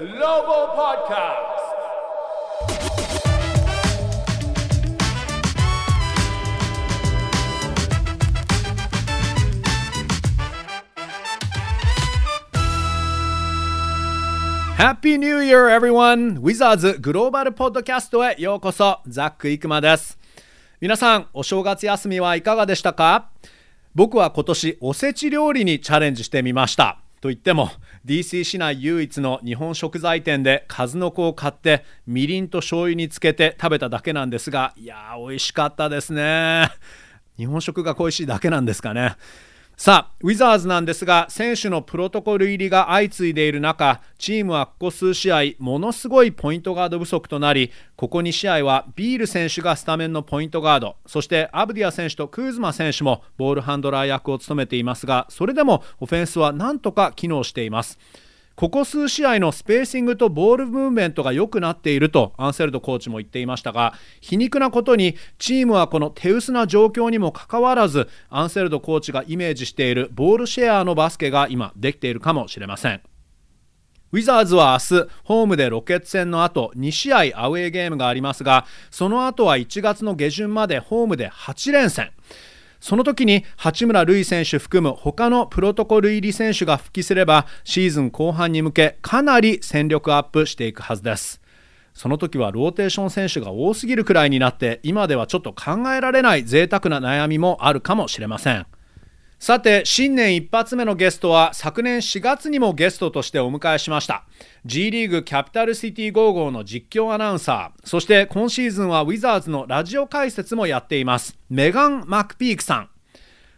Global Podcast. Happy New Year, everyone! ウィザーズグローバルポッドキャストへようこそ、ザック・イクマです。皆さん、お正月休みはいかがでしたか？僕は今年おせち料理にチャレンジしてみました。と言っても DC 市内唯一の日本食材店で数の子を買ってみりんと醤油につけて食べただけなんですがいやー美味しかったですね。日本食が恋しいだけなんですかね。さあウィザーズなんですが選手のプロトコル入りが相次いでいる中チームはここ数試合ものすごいポイントガード不足となりここ2試合はビール選手がスタメンのポイントガードそしてアブディア選手とクーズマ選手もボールハンドラー役を務めていますがそれでもオフェンスはなんとか機能しています。ここ数試合のスペーシングとボールムーブメントが良くなっているとアンセルドコーチも言っていましたが皮肉なことにチームはこの手薄な状況にもかかわらずアンセルドコーチがイメージしているボールシェアのバスケが今できているかもしれません。ウィザーズは明日、ホームでロケッツ戦の後、2試合アウェーゲームがありますが、その後は1月の下旬までホームで8連戦。その時に八村塁選手含む他のプロトコル入り選手が復帰すればシーズン後半に向けかなり戦力アップしていくはずです。その時はローテーション選手が多すぎるくらいになって今ではちょっと考えられない贅沢な悩みもあるかもしれません。さて新年一発目のゲストは昨年4月にもゲストとしてお迎えしました。G リーグキャピタルシティゴーゴーの実況アナウンサー。そして今シーズンはウィザーズのラジオ解説もやっています。メガン・マクピークさん。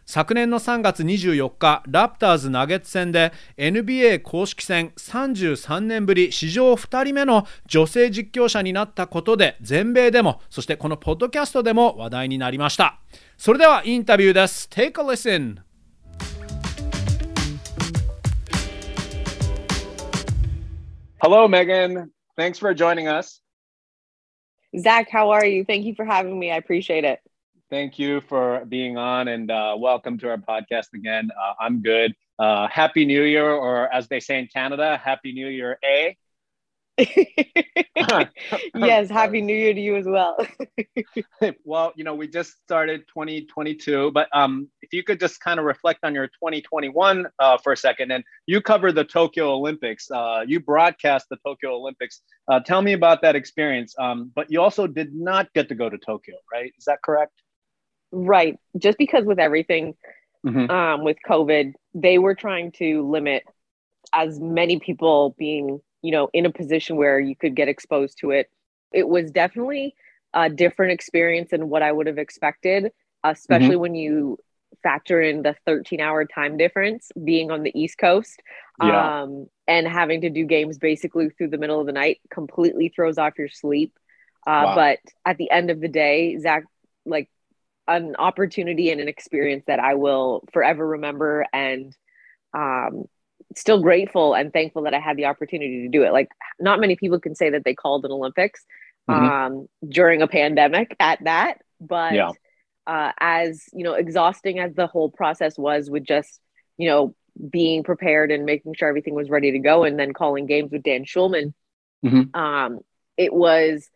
昨年の3月24日ラプターズナゲッツ戦で NBA 公式戦33年ぶり史上2人目の女性実況者になったことで全米でもそしてこのポッドキャストでも話題になりました。それではインタビューです。Take a listen. Hello, Megan. Thanks for joining us. Zach, how are you? Thank you for having me. I appreciate it. Thank you for being on and uh, welcome to our podcast again. Uh, I'm good. Uh, Happy New Year, or as they say in Canada, Happy New Year, A. yes, happy new year to you as well. well, you know, we just started 2022, but um, if you could just kind of reflect on your 2021 uh, for a second, and you covered the Tokyo Olympics, uh, you broadcast the Tokyo Olympics. Uh, tell me about that experience. Um, but you also did not get to go to Tokyo, right? Is that correct? Right. Just because with everything, mm-hmm. um, with COVID, they were trying to limit as many people being you know, in a position where you could get exposed to it. It was definitely a different experience than what I would have expected, especially mm-hmm. when you factor in the 13 hour time difference being on the East Coast yeah. um, and having to do games basically through the middle of the night completely throws off your sleep. Uh, wow. But at the end of the day, Zach, like an opportunity and an experience that I will forever remember and um, still grateful and thankful that I had the opportunity to do it. Like not many people can say that they called an Olympics mm-hmm. um, during a pandemic at that, but yeah. uh, as you know, exhausting as the whole process was with just you know being prepared and making sure everything was ready to go, and then calling games with Dan Schulman, mm-hmm. um, it was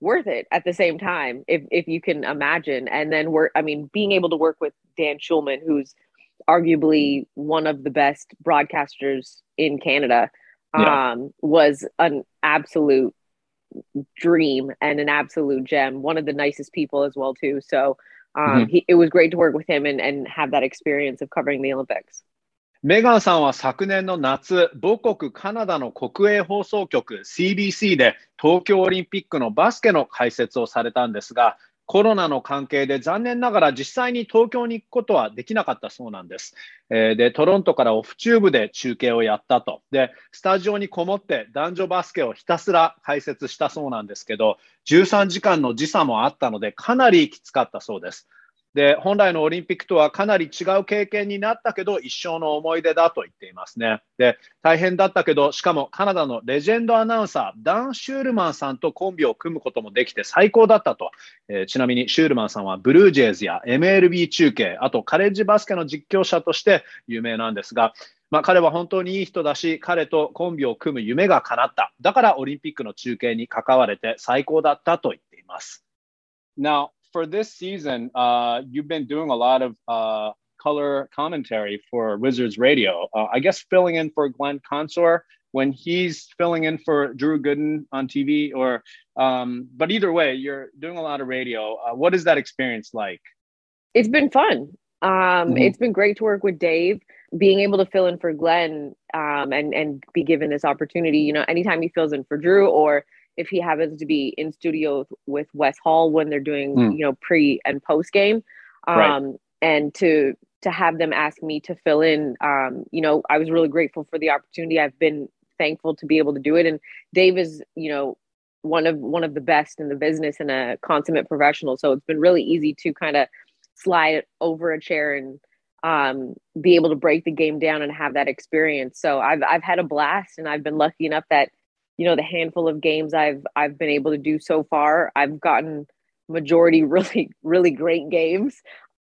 worth it at the same time if if you can imagine and then we're i mean being able to work with dan schulman who's arguably one of the best broadcasters in Canada, yeah. um, was an absolute dream and an absolute gem. One of the nicest people as well too. So um, mm-hmm. he, it was great to work with him and, and have that experience of covering the Olympics. メガンさんは昨年の夏、母国カナダの国営放送局 CBC で東京オリンピックのバスケの解説をされたんですが、 コロナの関係で残念ながら実際に東京に行くことはできなかったそうなんです。えー、で、トロントからオフチューブで中継をやったと。で、スタジオにこもって男女バスケをひたすら解説したそうなんですけど、13時間の時差もあったのでかなりきつかったそうです。で、本来のオリンピックとはかなり違う経験になったけど、一生の思い出だと言っていますね。で、大変だったけど、しかもカナダのレジェンドアナウンサー、ダン・シュールマンさんとコンビを組むこともできて最高だったと。えー、ちなみにシュールマンさんはブルージェイズや MLB 中継、あとカレッジバスケの実況者として有名なんですが、まあ、彼は本当にいい人だし、彼とコンビを組む夢が叶った。だからオリンピックの中継に関われて最高だったと言っています。Now, for this season, uh, you've been doing a lot of uh, color commentary for Wizards Radio. Uh, I guess filling in for Glenn Consor when he's filling in for Drew Gooden on TV, or um, but either way, you're doing a lot of radio. Uh, what is that experience like? It's been fun. Um, mm-hmm. It's been great to work with Dave. Being able to fill in for Glenn um, and and be given this opportunity, you know, anytime he fills in for Drew, or if he happens to be in studio with Wes Hall when they're doing, mm. you know, pre and post game, um, right. and to to have them ask me to fill in, um, you know, I was really grateful for the opportunity. I've been thankful to be able to do it. And Dave is, you know, one of one of the best in the business and a consummate professional. So it's been really easy to kind of slide over a chair and um, be able to break the game down and have that experience. So I've I've had a blast, and I've been lucky enough that you know the handful of games I've I've been able to do so far, I've gotten majority really really great games.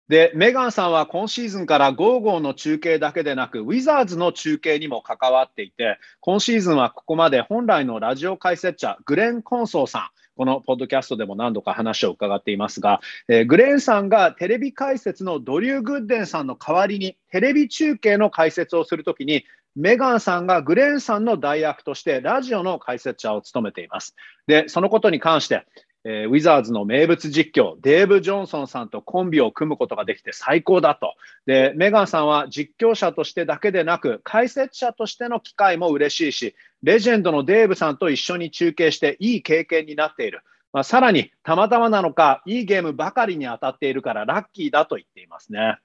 で、メガンさんは今シーズンからゴーゴーの中継だけでなく、ウィザーズの中継にも関わっていて、今シーズンはここまで本来のラジオ解説者、グレン・コンソーさん、このポッドキャストでも何度か話を伺っていますが、えー、グレンさんがテレビ解説のドリュー・グッデンさんの代わりにテレビ中継の解説をするときに、メガンさんがグレンさんの代役としてラジオの解説者を務めています。で、そのことに関して、えー、ウィザーズの名物実況、デーブ・ジョンソンさんとコンビを組むことができて最高だと。で、メガンさんは実況者としてだけでなく、解説者としての機会も嬉しいし、レジェンドのデーブさんと一緒に中継していい経験になっている。まあ、さらに、たまたまなのか、いいゲームばかりに当たっているからラッキーだと言っていますね。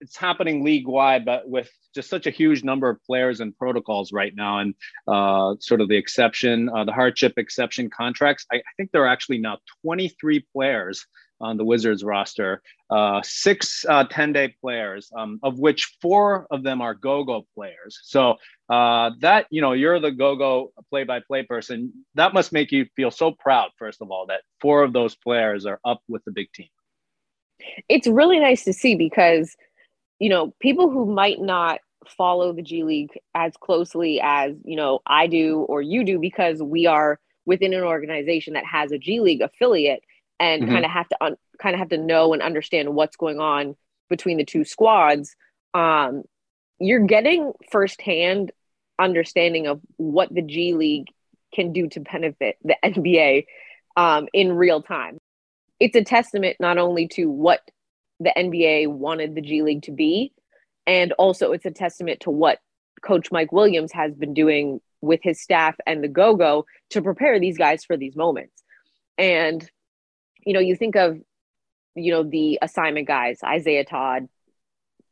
It's happening league wide, but with just such a huge number of players and protocols right now, and uh, sort of the exception, uh, the hardship exception contracts. I, I, think there are actually now 23 players on the Wizards roster, uh, six uh, 10 day players, um, of which four of them are go go players. So uh, that, you know, you're the go go play by play person. That must make you feel so proud, first of all, that four of those players are up with the big team. It's really nice to see because you know, people who might not follow the G League as closely as, you know, I do or you do because we are within an organization that has a G League affiliate and mm-hmm. kind of have to un- kind of have to know and understand what's going on between the two squads. Um, you're getting firsthand understanding of what the G League can do to benefit the NBA um, in real time. It's a testament not only to what the NBA wanted the G League to be. And also, it's a testament to what Coach Mike Williams has been doing with his staff and the go go to prepare these guys for these moments. And, you know, you think of, you know, the assignment guys, Isaiah Todd,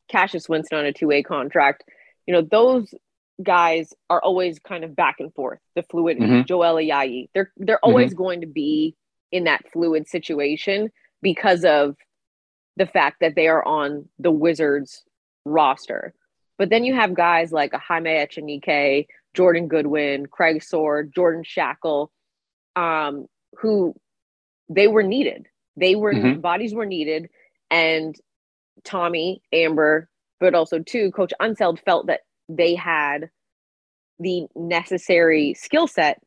Cassius Winston on a two way contract, you know, those guys are always kind of back and forth, the fluid mm-hmm. Joel Ayayi. They're they're always mm-hmm. going to be in that fluid situation because of the fact that they are on the Wizards roster. But then you have guys like a Jaime Echenique, Jordan Goodwin, Craig Sword, Jordan Schakel, um, who they were needed. They were mm-hmm. bodies were needed, and Tommy Amber, but also too, Coach Unseld felt that they had the necessary skill set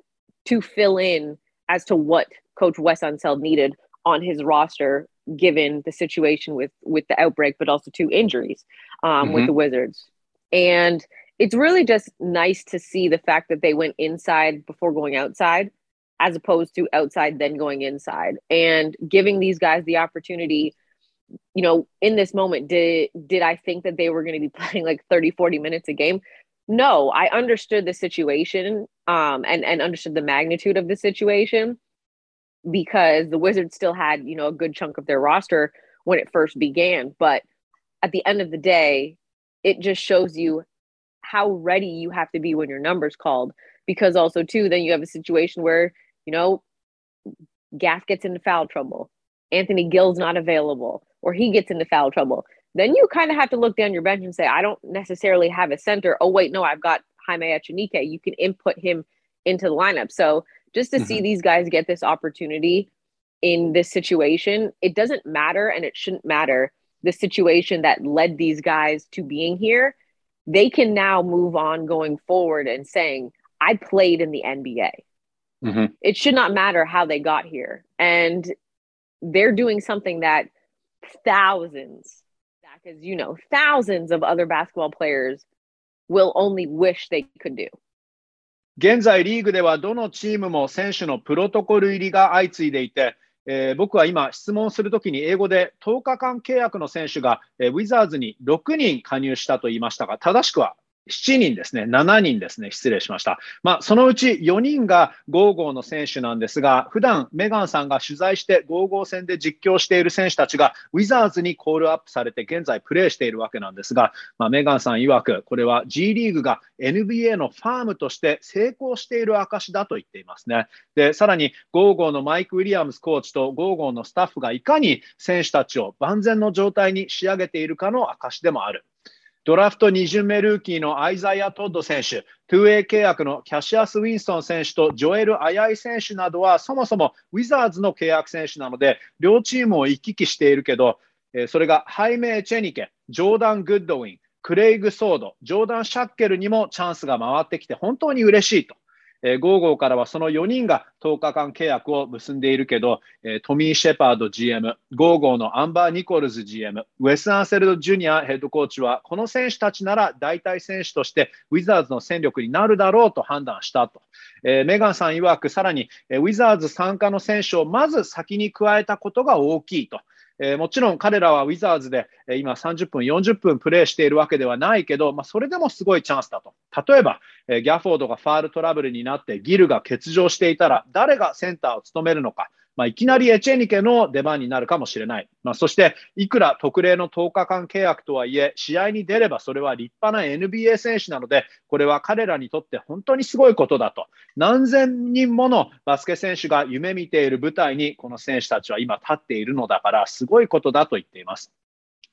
to fill in as to what Coach Wes Unseld needed on his roster given the situation with with the outbreak, but also two injuries um, mm-hmm. with the Wizards. And it's really just nice to see the fact that they went inside before going outside, as opposed to outside then going inside, and giving these guys the opportunity. You know, in this moment, did did I think that they were going to be playing like 30, 40 minutes a game? No, I understood the situation um, and and understood the magnitude of the situation because the Wizards still had, you know, a good chunk of their roster when it first began. But at the end of the day, it just shows you how ready you have to be when your number's called. Because also, too, then you have a situation where, you know, Gaff gets into foul trouble, Anthony Gill's not available, or he gets into foul trouble. Then you kind of have to look down your bench and say, I don't necessarily have a center. Oh, wait, no, I've got Jaime Echenique. You can input him into the lineup. So just to mm-hmm. see these guys get this opportunity in this situation, it doesn't matter and it shouldn't matter the situation that led these guys to being here. they can now move on going forward and saying, I played in the NBA. Mm-hmm. It should not matter how they got here. And they're doing something that thousands, as you know, thousands of other basketball players will only wish they could do. 現在リーグではどのチームも選手のプロトコル入りが相次いでいて、えー、僕は今質問するときに英語で10日間契約の選手が、えー、ウィザーズに6人加入したと言いましたが、正しくは7人ですね、7人ですね、失礼しました。まあ、そのうち4人がゴーゴーの選手なんですが、普段メガンさんが取材してゴーゴー戦で実況している選手たちがウィザーズにコールアップされて現在プレーしているわけなんですが、まあ、メガンさん曰く、これは G リーグが NBA のファームとして成功している証だと言っていますね。で、さらにゴーゴーのマイク・ウィリアムスコーチとゴーゴーのスタッフがいかに選手たちを万全の状態に仕上げているかの証でもある。ドラフト2巡目ルーキーのアイザイア・トッド選手、2A 契約のキャシアス・ウィンストン選手とジョエル・アヤイ選手などは、そもそもウィザーズの契約選手なので、両チームを行き来しているけど、それがハイメイ・チェニケ、ジョーダン・グッドウィン、クレイグ・ソード、ジョーダン・シャッケルにもチャンスが回ってきて、本当に嬉しいと。えー、ゴーゴーからはその4人が10日間契約を結んでいるけど、えー、トミー・シェパード GM、ゴーゴーのアンバー・ニコルズ GM、ウェス・アンセルド・ジュニアヘッドコーチは、この選手たちなら代替選手としてウィザーズの戦力になるだろうと判断したと。えー、メガンさん曰く、さらに、えー、ウィザーズ参加の選手をまず先に加えたことが大きいと。えー、もちろん彼らはウィザーズで、えー、今30分、40分プレーしているわけではないけど、まあ、それでもすごいチャンスだと。例えば、えー、ギャフォードがファールトラブルになってギルが欠場していたら誰がセンターを務めるのか。まあ、いきなりエチェニケの出番になるかもしれない。まあ、そして、いくら特例の10日間契約とはいえ、試合に出ればそれは立派な NBA 選手なので、これは彼らにとって本当にすごいことだと。何千人ものバスケ選手が夢見ている舞台に、この選手たちは今立っているのだから、すごいことだと言っています。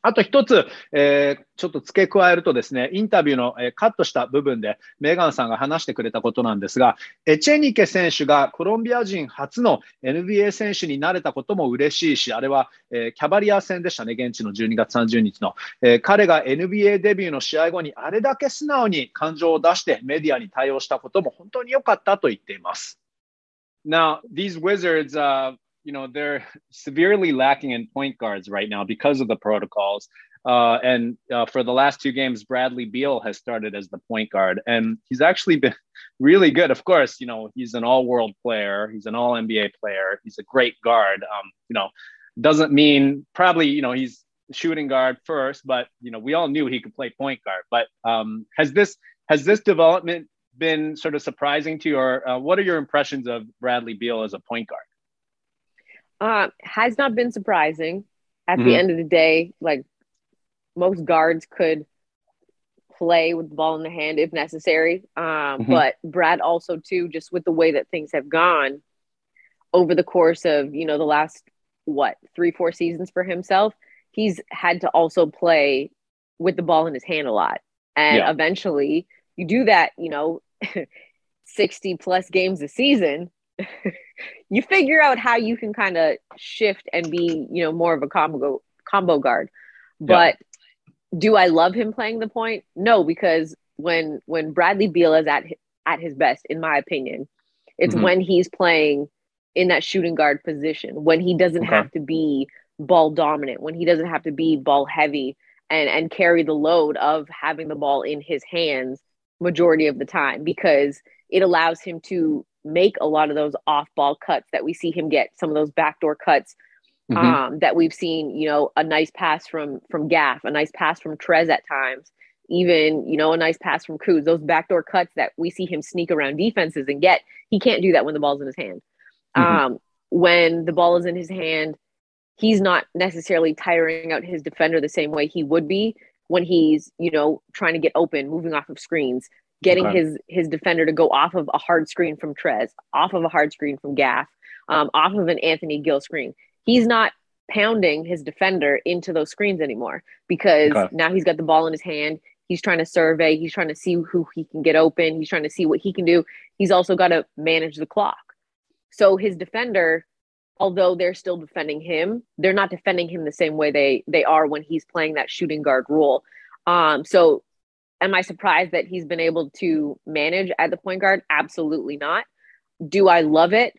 あと一つ、えー、ちょっと付け加えるとですね、インタビューの、えー、カットした部分でメーガンさんが話してくれたことなんですが、エチェニケ選手がコロンビア人初の NBA 選手になれたことも嬉しいし、あれは、えー、キャバリア戦でしたね、現地の12月30日の、え。彼が NBA デビューの試合後にあれだけ素直に感情を出してメディアに対応したことも本当に良かったと言っています。Now, these Wizards, uh, you know they're severely lacking in point guards right now because of the protocols. Uh, and uh, for the last two games, Bradley Beal has started as the point guard, and he's actually been really good. Of course, you know he's an all-world player, he's an all-NBA player, he's a great guard. Um, you know, doesn't mean probably you know he's shooting guard first, but you know we all knew he could play point guard. But um, has this has this development been sort of surprising to you, or uh, what are your impressions of Bradley Beal as a point guard? Uh, has not been surprising. At mm-hmm. the end of the day, like most guards could play with the ball in the hand if necessary. Um, mm-hmm. But Brad also too, just with the way that things have gone over the course of you know the last what three four seasons for himself, he's had to also play with the ball in his hand a lot, and yeah. eventually you do that. You know. 60 plus games a season you figure out how you can kind of shift and be, you know, more of a combo combo guard. But yeah. do I love him playing the point? No, because when when Bradley Beal is at at his best, in my opinion, it's mm-hmm. when he's playing in that shooting guard position, when he doesn't okay. have to be ball dominant, when he doesn't have to be ball heavy and and carry the load of having the ball in his hands majority of the time because it allows him to make a lot of those off ball cuts that we see him get, some of those backdoor cuts mm-hmm. um, that we've seen, you know, a nice pass from from Gaff, a nice pass from Trez at times, even, you know, a nice pass from Kuz, those backdoor cuts that we see him sneak around defenses and get. He can't do that when the ball's in his hand. Mm-hmm. Um, when the ball is in his hand, he's not necessarily tiring out his defender the same way he would be when he's, you know, trying to get open, moving off of screens, getting okay. his his defender to go off of a hard screen from Trez, off of a hard screen from Gaff, um, off of an Anthony Gill screen. He's not pounding his defender into those screens anymore because okay. now he's got the ball in his hand. He's trying to survey. He's trying to see who he can get open. He's trying to see what he can do. He's also got to manage the clock. So his defender, although they're still defending him, they're not defending him the same way they they are when he's playing that shooting guard role. Um, so am I surprised that he's been able to manage at the point guard? Absolutely not. Do I love it?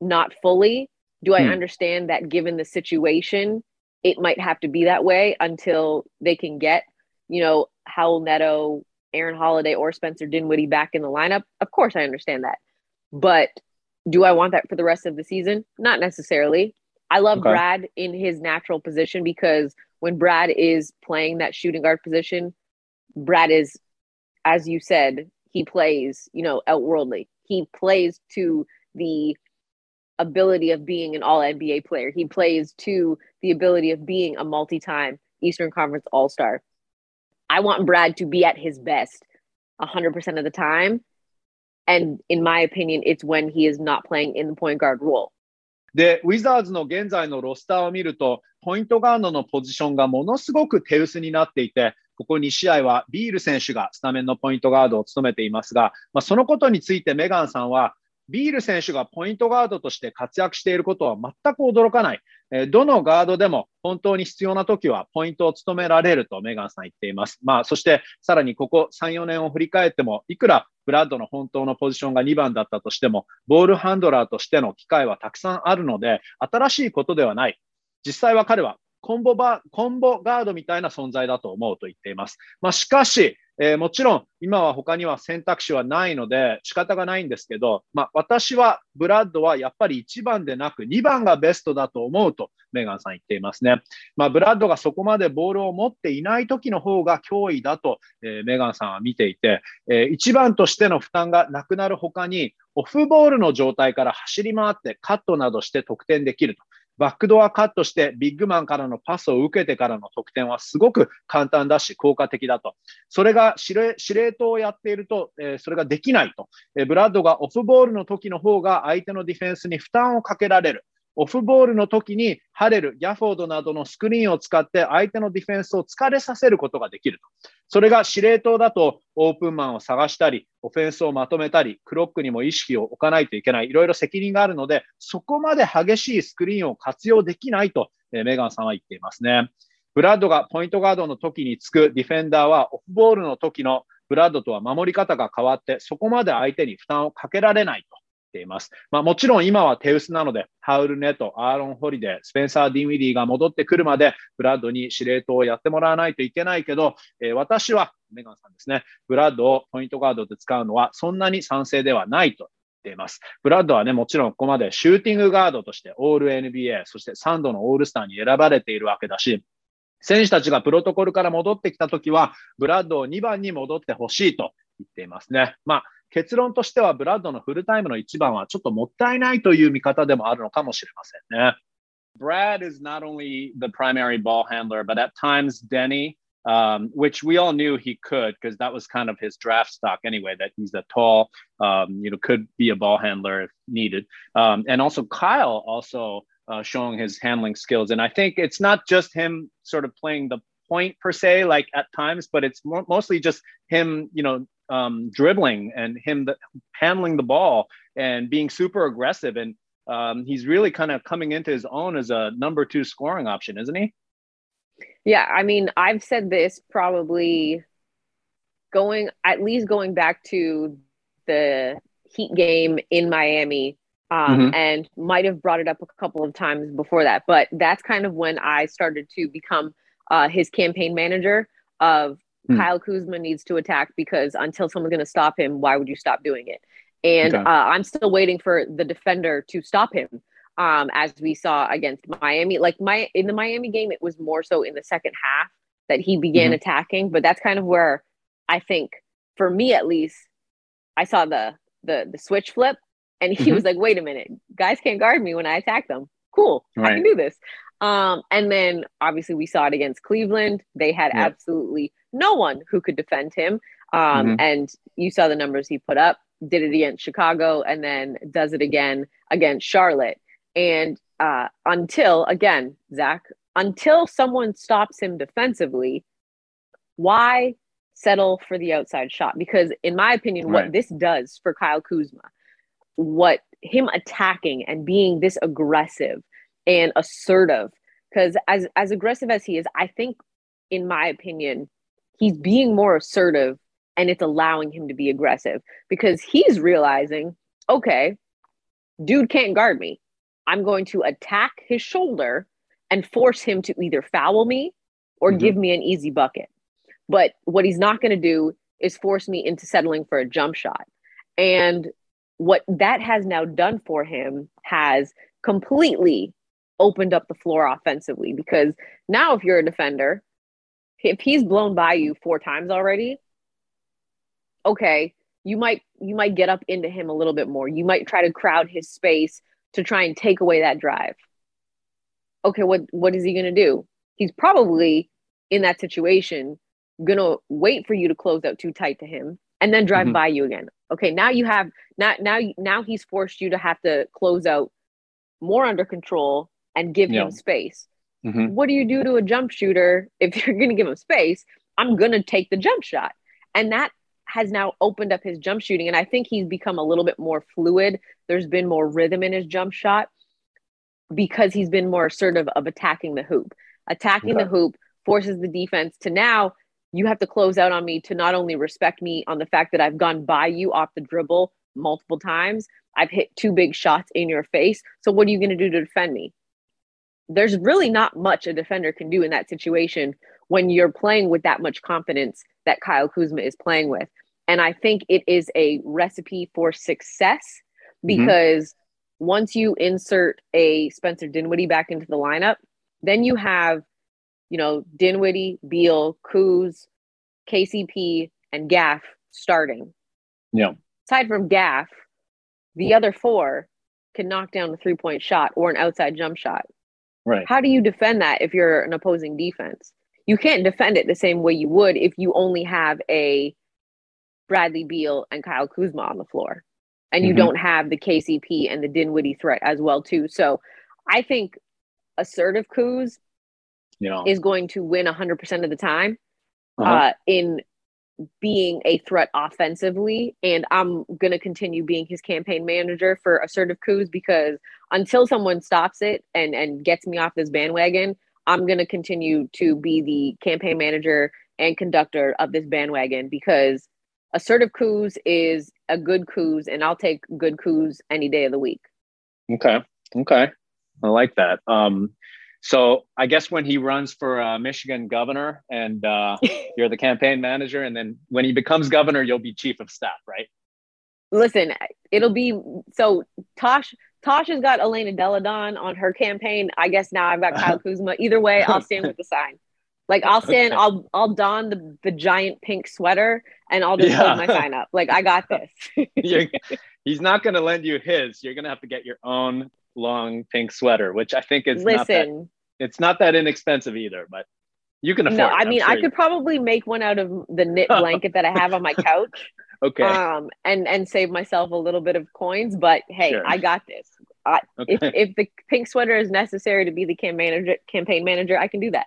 Not fully. Do I hmm. understand that given the situation, it might have to be that way until they can get, you know, Raul Neto, Aaron Holiday, or Spencer Dinwiddie back in the lineup? Of course, I understand that. But do I want that for the rest of the season? Not necessarily. I love okay. Brad in his natural position because when Brad is playing that shooting guard position, Brad is, as you said, he plays, you know, outworldly. He plays to the ability of being an all NBA player. He plays to the ability of being a multi time Eastern Conference All Star. I want Brad to be at his best 100% of the time. And in my opinion, it's when he is not playing in the point guard role. で、ウィザーズの現在のロスターを見ると、ポイントガードのポジションがものすごく手薄になっていて、 ここ2試合はビール選手がスタメンのポイントガードを務めていますが、まあ、そのことについてメガンさんは、ビール選手がポイントガードとして活躍していることは全く驚かない。えどのガードでも本当に必要な時はポイントを務められるとメガンさん言っています。まあ、そしてさらにここ3、4年を振り返っても、いくらブラッドの本当のポジションが2番だったとしても、ボールハンドラーとしての機会はたくさんあるので、新しいことではない。実際は彼はコンボバコンボガードみたいな存在だと思うと言っています。まあ、しかし、えー、もちろん今は他には選択肢はないので仕方がないんですけど、まあ、私はブラッドはやっぱり1番でなく2番がベストだと思うとメガンさん言っていますね。まあ、ブラッドがそこまでボールを持っていない時の方が脅威だと、えー、メガンさんは見ていて、えー、1番としての負担がなくなる他にオフボールの状態から走り回ってカットなどして得点できると。バックドアカットしてビッグマンからのパスを受けてからの得点はすごく簡単だし効果的だと。それが司令司令塔をやっていると、えー、それができないと、えー。ブラッドがオフボールの時の方が相手のディフェンスに負担をかけられる。オフボールの時にハレル、ギャフォードなどのスクリーンを使って相手のディフェンスを疲れさせることができると。それが司令塔だとオープンマンを探したり、オフェンスをまとめたり、クロックにも意識を置かないといけない、いろいろ責任があるので、そこまで激しいスクリーンを活用できないと、えメガンさんは言っていますね。ブラッドがポイントガードの時につくディフェンダーはオフボールの時のブラッドとは守り方が変わって、そこまで相手に負担をかけられないと。ています。まあ、もちろん今は手薄なので、ハウルネット、アーロン・ホリデー、スペンサー・ディンウィディが戻ってくるまで、ブラッドに司令塔をやってもらわないといけないけど、えー、私は、メガンさんですね、ブラッドをポイントガードで使うのはそんなに賛成ではないと言っています。ブラッドはね、もちろんここまでシューティングガードとしてオール NBA、そして3度のオールスターに選ばれているわけだし、選手たちがプロトコルから戻ってきたときは、ブラッドを2番に戻ってほしいと言っていますね。まあ、結論としてはブラッドのフルタイムの1番はちょっともったいないという見方でもあるのかもしれませんね。Brad is not only the primary ball handler, but at times Deni, um, which we all knew he could because that was kind of his draft stock anyway, that he's a tall, um, you know, could be a ball handler if needed. Um, and also Kyle also uh, showing his handling skills. And I think it's not just him sort of playing the point per se, like at times, but it's more, mostly just him, you know, um, dribbling and him the, handling the ball and being super aggressive. And um, he's really kind of coming into his own as a number two scoring option, isn't he? Yeah, I mean, I've said this probably going at least going back to the Heat game in Miami, um, mm-hmm. and might have brought it up a couple of times before that. But that's kind of when I started to become uh, his campaign manager of Hmm. Kyle Kuzma needs to attack because until someone's going to stop him, why would you stop doing it? And okay. uh, I'm still waiting for the defender to stop him. Um, as we saw against Miami, like my in the Miami game, it was more so in the second half that he began mm-hmm. attacking. But that's kind of where I think, for me at least, I saw the the the switch flip, and he mm-hmm. was like, "Wait a minute, guys can't guard me when I attack them. Cool, right. I can do this." Um, and then obviously we saw it against Cleveland. They had yep. absolutely no one who could defend him. Um, mm-hmm. And you saw the numbers he put up, did it against Chicago, and then does it again against Charlotte. And uh, until, again, Zach, until someone stops him defensively, why settle for the outside shot? Because, in my opinion, right. what this does for Kyle Kuzma, what him attacking and being this aggressive and assertive, because as as aggressive as he is, I think, in my opinion, he's being more assertive and it's allowing him to be aggressive because he's realizing, okay, dude can't guard me. I'm going to attack his shoulder and force him to either foul me or mm-hmm. give me an easy bucket. But what he's not going to do is force me into settling for a jump shot. And what that has now done for him has completely opened up the floor offensively because now if you're a defender, if he's blown by you four times already, okay, you might you might get up into him a little bit more. You might try to crowd his space to try and take away that drive. Okay, what what is he going to do? He's probably in that situation going to wait for you to close out too tight to him and then drive mm-hmm. by you again. Okay, now you have now now now he's forced you to have to close out more under control and give yeah. him space. Mm-hmm. What do you do to a jump shooter if you're going to give him space? I'm going to take the jump shot. And that has now opened up his jump shooting. And I think he's become a little bit more fluid. There's been more rhythm in his jump shot because he's been more assertive of attacking the hoop. Attacking okay. the hoop forces the defense to now you have to close out on me to not only respect me on the fact that I've gone by you off the dribble multiple times, I've hit two big shots in your face. So what are you going to do to defend me? There's really not much a defender can do in that situation when you're playing with that much confidence that Kyle Kuzma is playing with. And I think it is a recipe for success mm-hmm. because mm-hmm. once you insert a Spencer Dinwiddie back into the lineup, then you have, you know, Dinwiddie, Beal, Kuz, KCP, and Gaff starting. Yeah. Aside from Gaff, the other four can knock down a three point shot or an outside jump shot. Right. How do you defend that if you're an opposing defense? You can't defend it the same way you would if you only have a Bradley Beal and Kyle Kuzma on the floor. And you mm-hmm. don't have the KCP and the Dinwiddie threat as well too. So I think assertive Kuz yeah. is going to win 100% of the time uh-huh. uh, in being a threat offensively. And I'm going to continue being his campaign manager for assertive Kuz because until someone stops it and, and gets me off this bandwagon, I'm going to continue to be the campaign manager and conductor of this bandwagon because assertive Kuz is a good Kuz, and I'll take good Kuz any day of the week. Okay. Okay. I like that. Um, so I guess when he runs for uh, Michigan governor and uh, you're the campaign manager, and then when he becomes governor, you'll be chief of staff, right? Listen, it'll be so Tosh. Tosh has got Elena Delle Donne on her campaign. I guess now I've got Kyle Kuzma. Either way, I'll stand with the sign. Like I'll stand, I'll I'll don the, the giant pink sweater and I'll just yeah. hold my sign up. Like I got this. he's not gonna lend you his. You're gonna have to get your own long pink sweater, which I think is listen. Not that, it's not that inexpensive either, but you can afford. No, I mean sure I could probably make one out of the knit blanket that I have on my couch. okay. Um, and and save myself a little bit of coins, but hey, sure. I got this. I, okay. if, if the pink sweater is necessary to be the campaign manager, campaign manager, I can do that.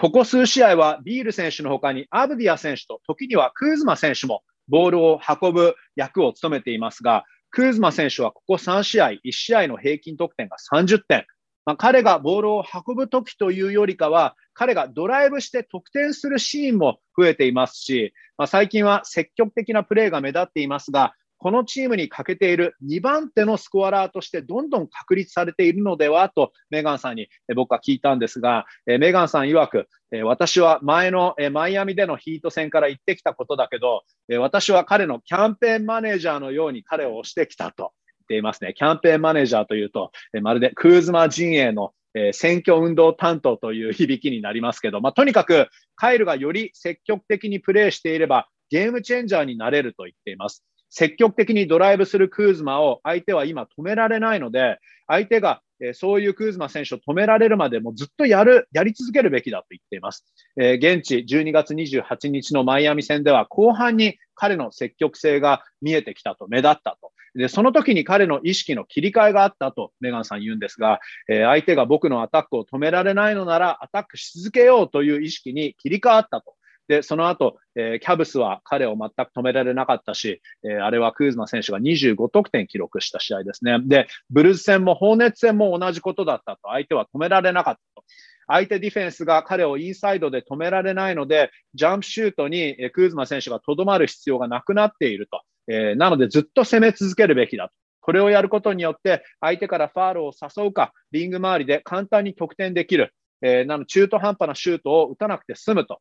ここ数試合はビール選手の他にアブディア選手と時にはクーズマ選手もボールを運ぶ役を務めていますが、クーズマ選手はここ3試合、1試合の平均得点が30点。まあ、彼がボールを運ぶときというよりかは、彼がドライブして得点するシーンも増えていますし、まあ、最近は積極的なプレーが目立っていますが、このチームに欠けている2番手のスコアラーとしてどんどん確立されているのではとメガンさんに僕は聞いたんですが、メガンさん曰く、私は前のマイアミでのヒート戦から言ってきたことだけど、私は彼のキャンペーンマネージャーのように彼を押してきたと言っていますね。キャンペーンマネージャーというと、まるでクーズマ陣営の選挙運動担当という響きになりますけど、まあ、とにかくカイルがより積極的にプレーしていればゲームチェンジャーになれると言っています。積極的にドライブするクーズマを相手は今止められないので、相手がそういうクーズマ選手を止められるまでもずっとやる、やり続けるべきだと言っています。え、現地12月28日のマイアミ戦では後半に彼の積極性が見えてきたと、目立ったと。で、その時に彼の意識の切り替えがあったとメガンさん言うんですが、え、相手が僕のアタックを止められないのならアタックし続けようという意識に切り替わったと。で、その後、えー、キャブスは彼を全く止められなかったし、えー、あれはクーズマ選手が25得点記録した試合ですね。で、ブルーズ戦もホーネッツ戦も同じことだったと、相手は止められなかったと。相手ディフェンスが彼をインサイドで止められないので、ジャンプシュートにクーズマ選手がとどまる必要がなくなっていると。えー、なのでずっと攻め続けるべきだと。これをやることによって、相手からファールを誘うか、リング周りで簡単に得点できる。えー、なの中途半端なシュートを打たなくて済むと。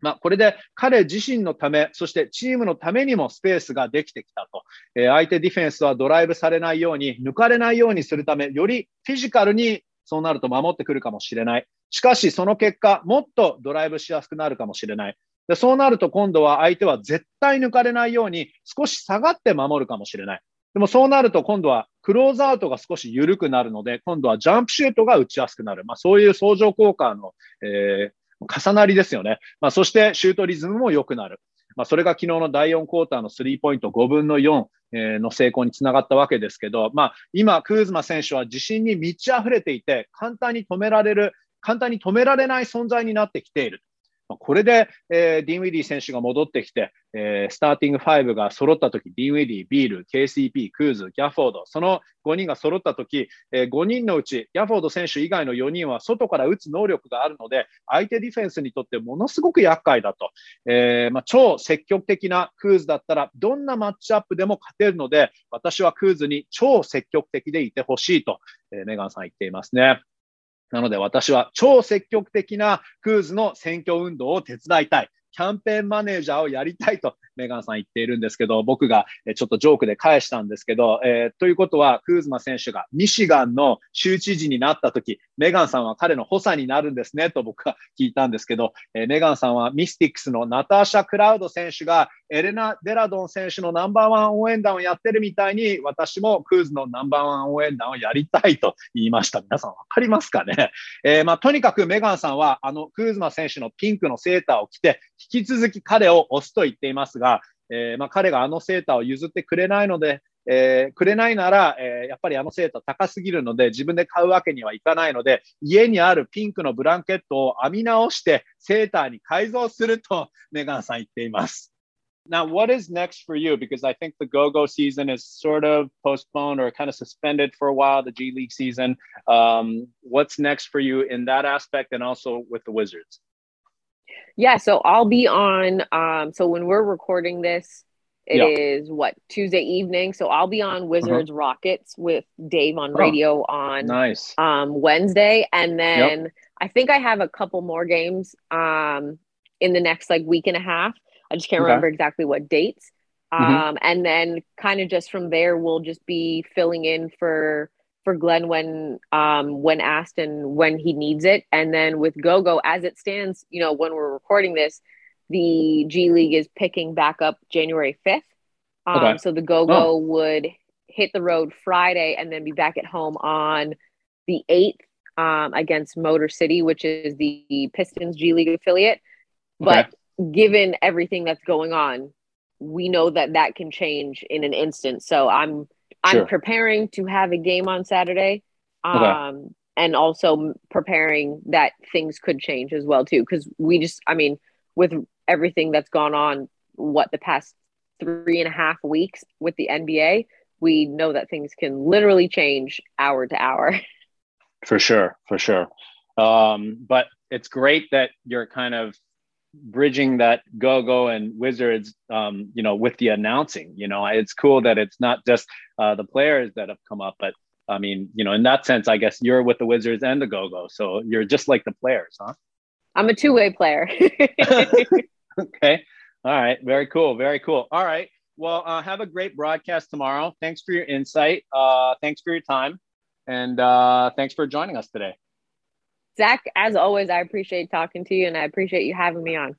まあ、これで彼自身のため、そしてチームのためにもスペースができてきたと。えー、相手ディフェンスはドライブされないように、抜かれないようにするため、よりフィジカルにそうなると守ってくるかもしれない。しかし、その結果、もっとドライブしやすくなるかもしれない。でそうなると今度は相手は絶対抜かれないように少し下がって守るかもしれない。でもそうなると今度はクローズアウトが少し緩くなるので、今度はジャンプシュートが打ちやすくなる。まあ、そういう相乗効果の、えー、重なりですよね。まあ、そしてシュートリズムも良くなる。まあ、それが昨日の第4クォーターのスリーポイント5分の4の成功につながったわけですけど、まあ、今、クーズマ選手は自信に満ち溢れていて、簡単に止められる、簡単に止められない存在になってきている。これで、えー、ディン・ウィディ選手が戻ってきて、えー、スターティング5が揃ったとき、ディン・ウィディ、ビール、KCP、クーズ、ギャフォード、その5人が揃ったとき、えー、5人のうち、ギャフォード選手以外の4人は外から打つ能力があるので、相手ディフェンスにとってものすごく厄介だと。えーまあ、超積極的なクーズだったら、どんなマッチアップでも勝てるので、私はクーズに超積極的でいてほしいと、えー、メガンさん言っていますね。なので私は超積極的なクーズの選挙運動を手伝いたい。キャンペーンマネージャーをやりたいとメガンさん言っているんですけど、僕がちょっとジョークで返したんですけど、えー、ということは、クーズマ選手がミシガンの州知事になった時、メガンさんは彼の補佐になるんですねと僕は聞いたんですけど、えー、メガンさんはミスティックスのナターシャ・クラウド選手がエレナ・デラドン選手のナンバーワン応援団をやってるみたいに、私もクーズのナンバーワン応援団をやりたいと言いました。皆さんわかりますかね、えー、まあ、とにかくメガンさんは、あの、クーズマ選手のピンクのセーターを着て、引き続き彼を押すと言っていますが、えー、まあ、彼があのセーターを譲ってくれないので、えー、くれないなら、えー、やっぱりあのセーター高すぎるので、自分で買うわけにはいかないので、家にあるピンクのブランケットを編み直して、セーターに改造すると、メガンさん言っています。Now, what is next for you? Because I think the go go season is sort of postponed or kind of suspended for a while, the G League season. Um, what's next for you in that aspect and also with the Wizards? Yeah, so I'll be on. Um, so when we're recording this, it yeah. is what Tuesday evening. So I'll be on uh-huh. Wizards uh-huh. Rockets with Dave on oh, radio oh, on nice um, Wednesday, and then yep. I think I have a couple more games um, in the next like week and a half. I just can't okay. remember exactly what dates. Mm-hmm. Um, and then kind of just from there, we'll just be filling in for for Glenn when um, when asked and when he needs it. And then with GoGo, as it stands, you know, when we're recording this, the G League is picking back up January 5th. Um, okay. So the GoGo oh. would hit the road Friday and then be back at home on the 8th um, against Motor City, which is the Pistons G League affiliate. But okay. given everything that's going on, we know that that can change in an instant. So I'm I'm preparing to have a game on Saturday. Um, okay. and also preparing that things could change as well too because we just i mean with everything that's gone on what the past three and a half weeks with the nba we know that things can literally change hour to hour. For sure for sure. Um, but it's great that you're kind of bridging that go go and wizards um, you know with the announcing you know. It's cool that it's not just uh, the players that have come up but i mean you know in that sense i guess you're with the wizards and the go go so you're just like the players huh? I'm a two-way player okay all right very cool very cool all right well uh, have a great broadcast tomorrow thanks for your insight uh, thanks for your time and uh, thanks for joining us today Zach, as always, I appreciate talking to you and I appreciate you having me on.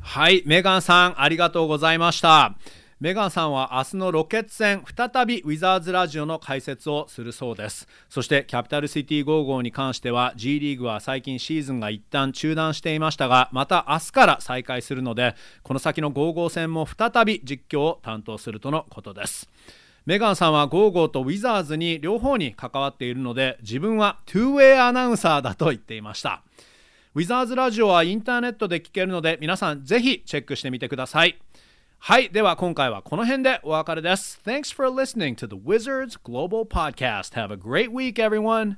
はい、メガンさんありがとうございました。 メガンさんは明日のロケッツ戦再びウィザーズラジオの解説をするそうです。そしてキャピタルシティ55に関しては G リーグは最近シーズンが一旦中断していましたがまた明日から再開するのでこの先の55戦も再び実況を担当するとのことです。メガンさんはゴーゴーとウィザーズに両方に関わっているので自分はトゥーウェイアナウンサーだと言っていました。ウィザーズラジオはインターネットで聞けるので皆さんぜひチェックしてみてください。はい。では今回はこの辺でお別れです。Thanks for listening to the Wizards Global Podcast. Have a great week, everyone.